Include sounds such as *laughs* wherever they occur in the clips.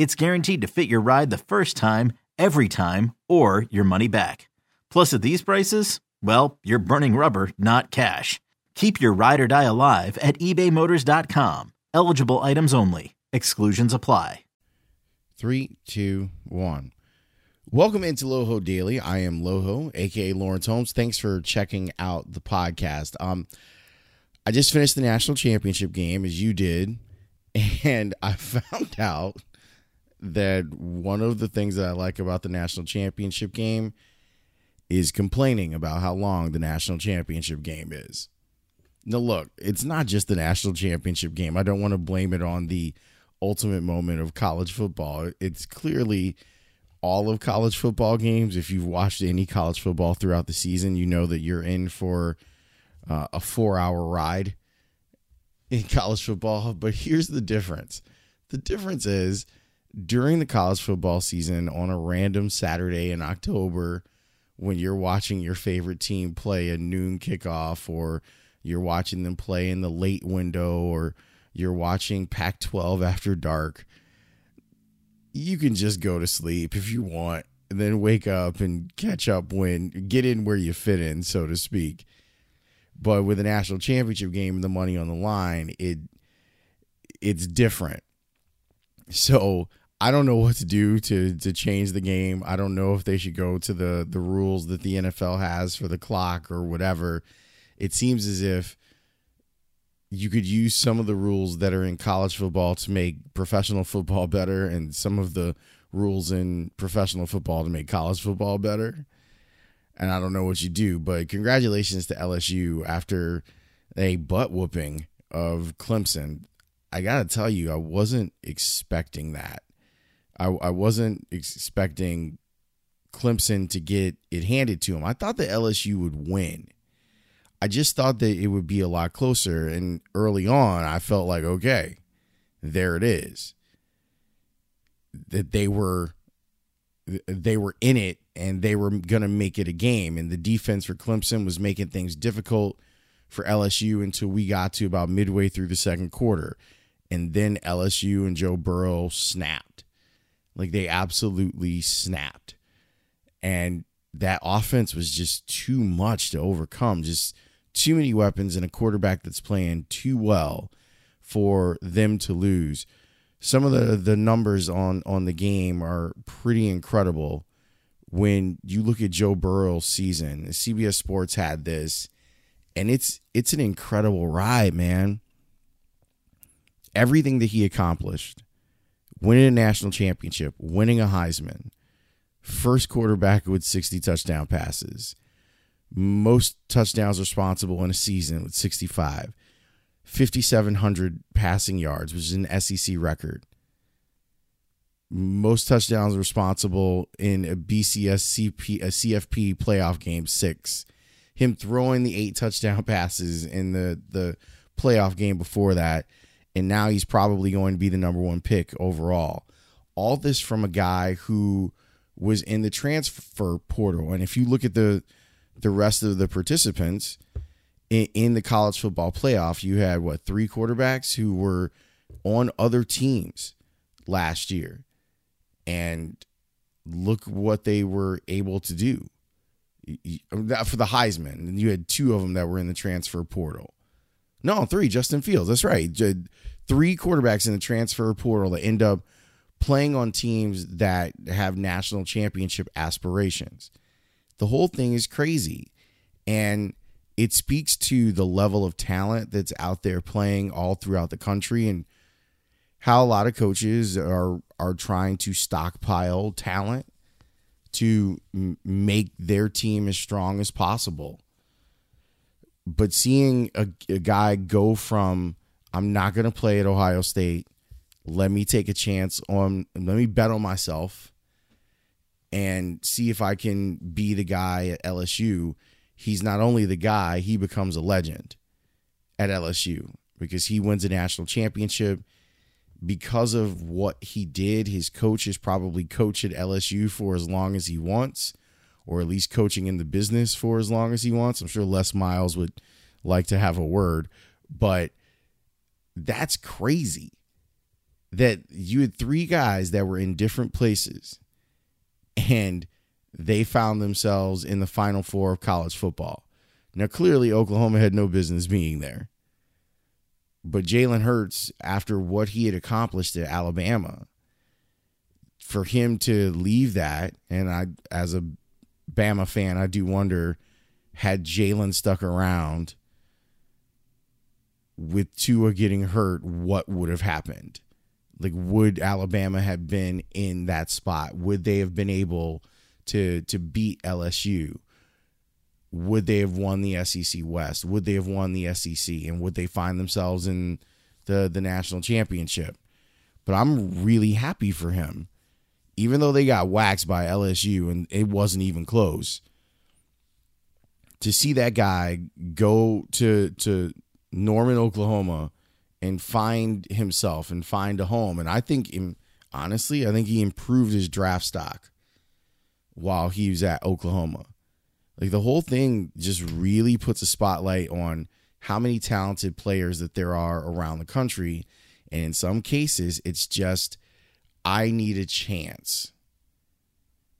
it's guaranteed to fit your ride the first time, every time, or your money back. Plus, at these prices, well, you're burning rubber, not cash. Keep your ride or die alive at ebaymotors.com. Eligible items only. Exclusions apply. Three, two, one. Welcome into Loho Daily. I am Loho, aka Lawrence Holmes. Thanks for checking out the podcast. Um, I just finished the national championship game, as you did, *laughs* and I found out that one of the things that I like about the national championship game is complaining about how long the national championship game is. Now, look, it's not just the national championship game. I don't want to blame it on the ultimate moment of college football. It's clearly all of college football games. If you've watched any college football throughout the season, you know that you're in for uh, a four hour ride in *laughs* college football. But here's the difference the difference is during the college football season on a random Saturday in October when you're watching your favorite team play a noon kickoff or you're watching them play in the late window or you're watching Pac 12 after dark, you can just go to sleep if you want and then wake up and catch up when get in where you fit in, so to speak. But with a national championship game and the money on the line, it it's different. So I don't know what to do to to change the game. I don't know if they should go to the the rules that the NFL has for the clock or whatever. It seems as if you could use some of the rules that are in college football to make professional football *laughs* better and some of the rules in professional football to make college football better. And I don't know what you do, but congratulations to LSU after a butt whooping of Clemson. I got to tell you, I wasn't expecting that. I, I wasn't expecting Clemson to get it handed to him. I thought that LSU would win. I just thought that it would be a lot closer. And early on, I felt like, okay, there it is. That they were they were in it and they were going to make it a game. And the defense for Clemson was making things difficult for LSU until we got to about midway through the second quarter. And then LSU and Joe Burrow snapped. Like they absolutely snapped. And that offense was just too much to overcome. Just too many weapons and a quarterback that's playing too well for them to lose. Some of the the numbers on on the game are pretty incredible. When you look at Joe Burrow's season, CBS Sports had this, and it's it's an incredible ride, man. Everything that he accomplished, winning a national championship, winning a Heisman, first quarterback with 60 touchdown passes, most touchdowns responsible in a season with 65, 5,700 passing yards, which is an SEC record. Most touchdowns responsible in a BCS CP, a CFP playoff game, six. Him throwing the eight touchdown *laughs* passes in the, the playoff game before that and now he's probably going to be the number one pick overall. All this from a guy who was in the transfer portal, and if you look at the the rest of the participants in, in the college football playoff, you had what three quarterbacks who were on other teams last year, and look what they were able to do for the Heisman. You had two of them that were in the transfer portal. No, three. Justin Fields. That's right. Three quarterbacks in the transfer portal that end up playing on teams that have national championship aspirations. The whole thing is crazy. And it speaks to the level of talent that's out there playing all throughout the country and how a lot of coaches are are trying to stockpile talent to m- make their team as strong as possible. But seeing a, a guy go from I'm not going to play at Ohio State, let me take a chance on let me bet on myself and see if I can be the guy at LSU. He's not only the guy, he becomes a legend at LSU because he wins a national championship. Because of what he did, his coach is probably coach at LSU for as long as he wants, or at least coaching in the business for as long as he wants. I'm sure Les Miles would like to have a word, but that's crazy that you had three guys that were in different places and they found themselves in the final four of college football. Now, clearly, Oklahoma had no business being there. But Jalen Hurts, after what he had accomplished at Alabama, for him to leave that, and I, as a Bama fan, I do wonder had Jalen stuck around with Tua getting hurt, what would have happened? Like, would Alabama have been in that spot? Would they have been able to to beat LSU? would they have won the SEC West? Would they have won the SEC? And would they find themselves in the the national championship? But I'm really happy for him. Even though they got waxed by LSU and it wasn't even close. To see that guy go to to Norman, Oklahoma and find himself and find a home. And I think honestly, I think he improved his draft stock while he was at Oklahoma like the whole thing just really puts a spotlight on how many talented players that there are around the country. And in some cases, it's just I need a chance.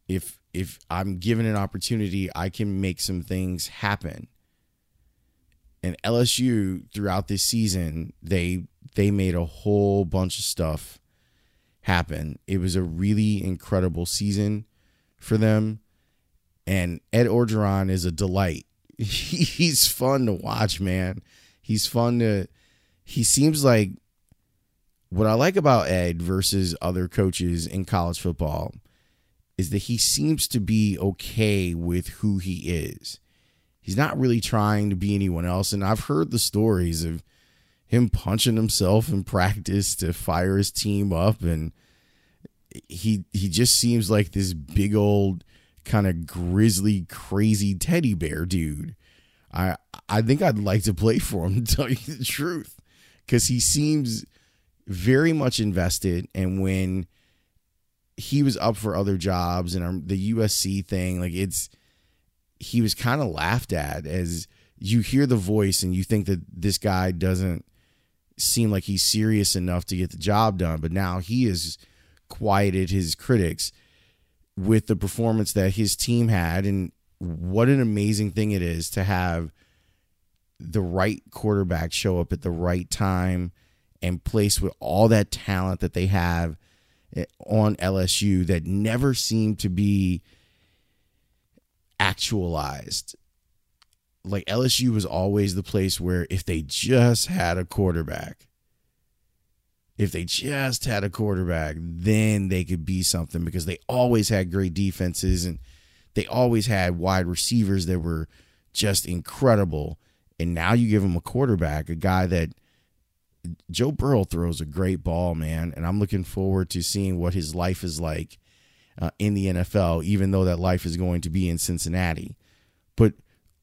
If if I'm given an opportunity, I can make some things happen. And LSU throughout this season, they they made a whole bunch of stuff happen. It was a really incredible season for them. And Ed Orgeron is a delight. *laughs* He's fun to watch, man. He's fun to. He seems like what I like about Ed versus other coaches in college football is that he seems to be okay with who he is. He's not really trying to be anyone else. And I've heard the stories of him punching himself in practice to fire his team up and he he just seems like this big old kind of grizzly, crazy teddy bear dude. I I think I'd like to play for him *laughs* to tell you the truth, because he seems very much invested. And when he was up for other jobs and the USC thing, like it's he was kind of laughed at as you hear the voice and you think that this guy doesn't seem like he's serious enough to get the job done, but now he has quieted his critics with the performance that his team had and what an amazing thing it is to have the right quarterback show up at the right time and placed with all that talent that they have eh, on LSU that never seemed to be actualized. Like LSU was always the place where if they just had a quarterback, if they just had a quarterback, then they could be something because they always had great defenses and they always had wide receivers that were just incredible. And now you give them a quarterback, a guy that Joe Burrow throws a great ball, man. And I'm looking forward to seeing what his life is like uh, in the NFL, even though that life is going to be in Cincinnati. But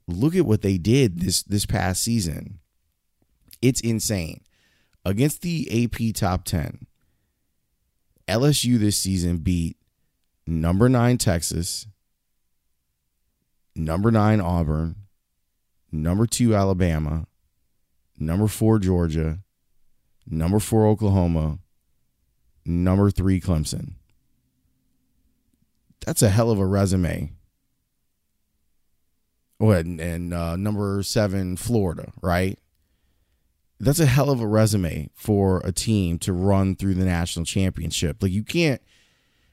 look at what they did this this past season. It's insane against the AP top 10, LSU this season beat number nine Texas, number nine Auburn, number two Alabama, number four Georgia, number four Oklahoma, number three Clemson. That's a hell of a resume. Oh, and, and uh, number seven Florida, right? that's a hell of a resume for a team to run through the national championship. Like you can't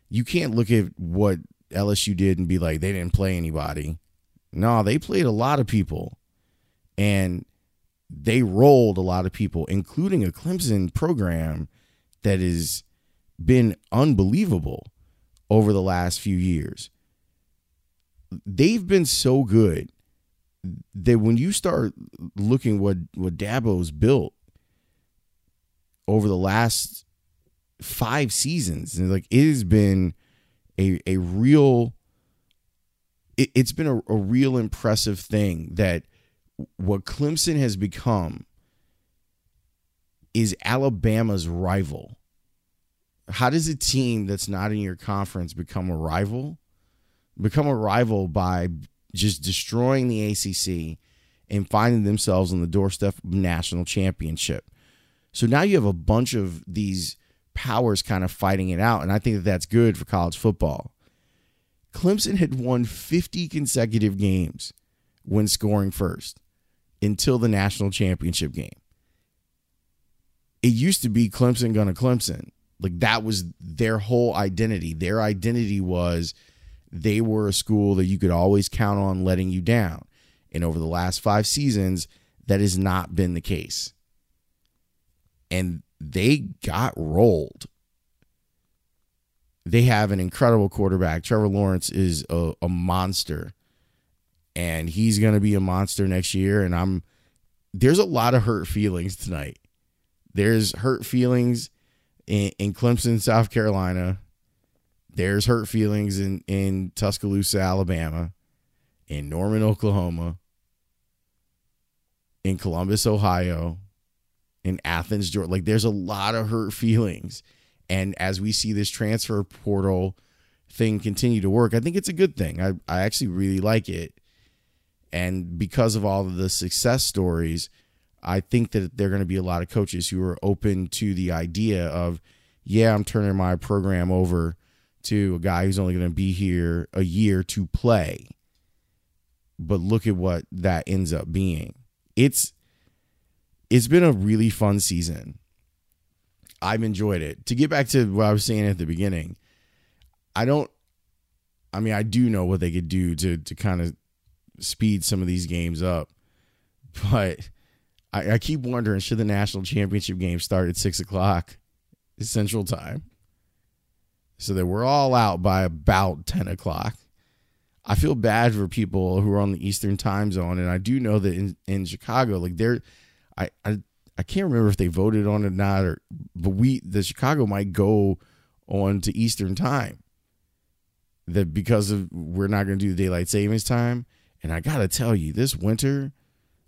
you can't look at what LSU did and be like they didn't play anybody. No, they played a lot of people. And they rolled a lot of people, including a Clemson program that has been unbelievable over the last few years. They've been so good that when you start looking what what Dabo's built over the last five seasons, and like it has been a a real it, has been a, a real impressive thing that what Clemson has become is Alabama's rival. How does a team that's not in your conference become a rival? Become a rival by just destroying the ACC and finding themselves on the doorstep of national championship. So now you have a bunch of these powers kind of fighting it out, and I think that that's good for college football. Clemson had won 50 consecutive games when scoring first until the national championship game. It used to be Clemson gonna Clemson. Like that was their whole identity. Their identity was they were a school that you could always count on letting you down. And over the last five seasons, that has not been the case. And they got rolled. They have an incredible quarterback. Trevor Lawrence is a, a monster. And he's going to be a monster next year. And I'm, there's a lot of hurt feelings tonight. There's hurt feelings in, in Clemson, South Carolina. There's hurt feelings in, in Tuscaloosa, Alabama, in Norman, Oklahoma, in Columbus, Ohio, in Athens, Georgia. Like there's a lot of hurt feelings. And as we see this transfer portal thing continue to work, I think it's a good thing. I, I actually really like it. And because of all of the success stories, I think that there are going to be a lot of coaches who are open to the idea of, yeah, I'm turning my program over to a guy who's only going to be here a year to play. But look at what that ends up being. It's it's been a really fun season. I've enjoyed it. To get back to what I was saying at the beginning, I don't I mean I do know what they could do to to kind of speed some of these games up. *laughs* But I, I keep wondering should the national championship game start at six o'clock Central Time? so that we're all out by about 10 o'clock. I feel bad for people who are on the Eastern time zone. And I do know that in, in Chicago, like they're, I, I, I can't remember if they voted on it or not, or, but we, the Chicago might go on to Eastern time that because of we're not going to do the daylight savings time. And I got to tell you, this winter,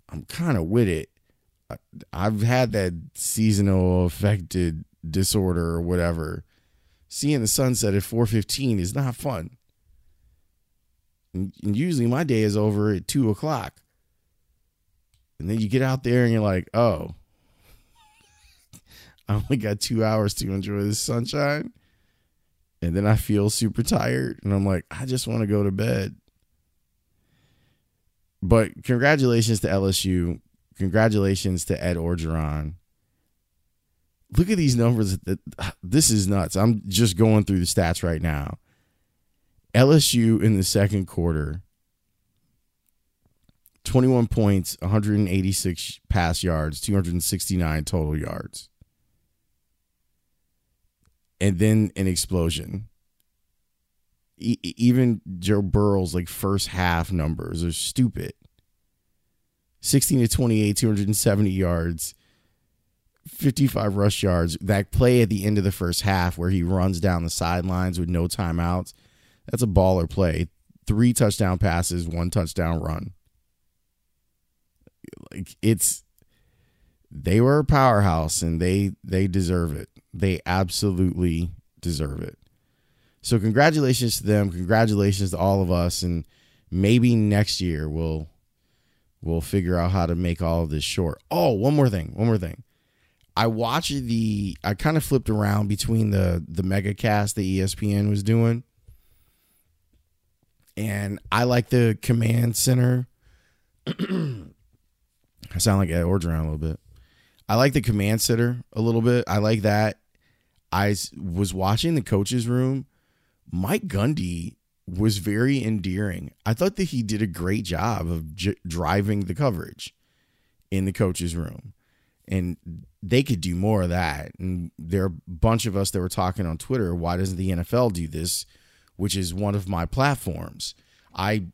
I'm kind of with it. I've had that seasonal affected disorder or whatever. Seeing the sunset at 4.15 is not fun. And, usually my day is over at 2 o'clock. And then you get out there and you're like oh *laughs* i only got two hours to enjoy the sunshine. And then i feel super tired and i'm like i just want to go to bed but congratulations to lsu congratulations to ed orgeron look at these numbers. This is nuts. I'm just going through the stats right now. LSU in the second quarter, 21 points, 186 pass yards, 269 total yards. And then an explosion. Even Joe Burrow's like first half numbers are stupid. 16 to 28, 270 yards, 55 rush yards. That play at the end of the first half where he runs down the sidelines with no timeouts. That's a baller play. Three touchdown passes, one touchdown run. Like it's they were a powerhouse and they they deserve it. They absolutely deserve it. So congratulations to them. Congratulations to all of us and maybe next year we'll we'll figure out how to make all of this short. Oh, one more thing. One more thing. I watched the I kind of flipped around between the the mega cast that ESPN was doing. And I like the command center. *clears throat* I sound like Ed Orgeron a little bit. I like the command center a little bit. I like that. I was watching the coaches room. Mike Gundy was very endearing. I thought that he did a great job of j- driving the coverage in the coaches room. And they could do more of that. And there are a bunch of us that were talking on Twitter, why doesn't the NFL do this, which is one of my platforms. I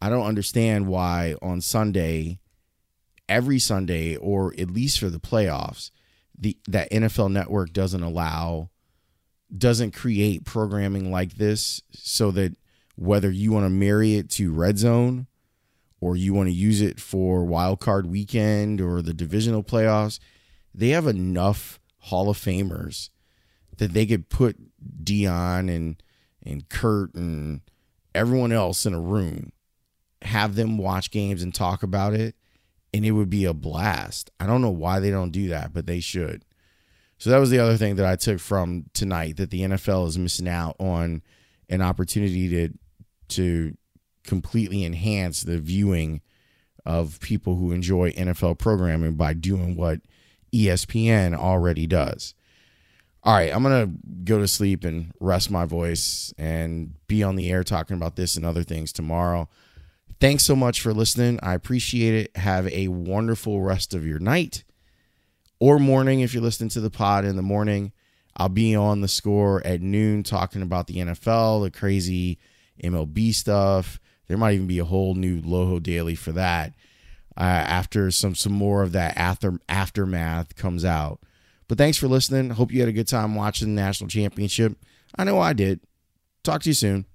I don't understand why on Sunday every Sunday or at least for the playoffs, the that NFL network doesn't allow doesn't create programming like this so that whether you want to marry it to red zone or you want to use it for wild card weekend or the divisional playoffs, they have enough Hall of Famers that they could put Deion and and Kurt and everyone else in a room, have them watch games and talk about it, and it would be a blast. I don't know why they don't do that, but they should. So that was the other thing that I took from tonight that the NFL is missing out on an opportunity to to completely enhance the viewing of people who enjoy NFL programming by doing what ESPN already does. All right, I'm going to go to sleep and rest my voice and be on the air talking about this and other things tomorrow. Thanks so much for listening. I appreciate it. Have a wonderful rest of your night or morning if you're listening to the pod in the morning. I'll be on the score at noon talking about the NFL, the crazy MLB stuff. There might even be a whole new Loho Daily for that uh, after some some more of that after aftermath comes out. But thanks for listening. Hope you had a good time watching the national championship. I know I did. Talk to you soon.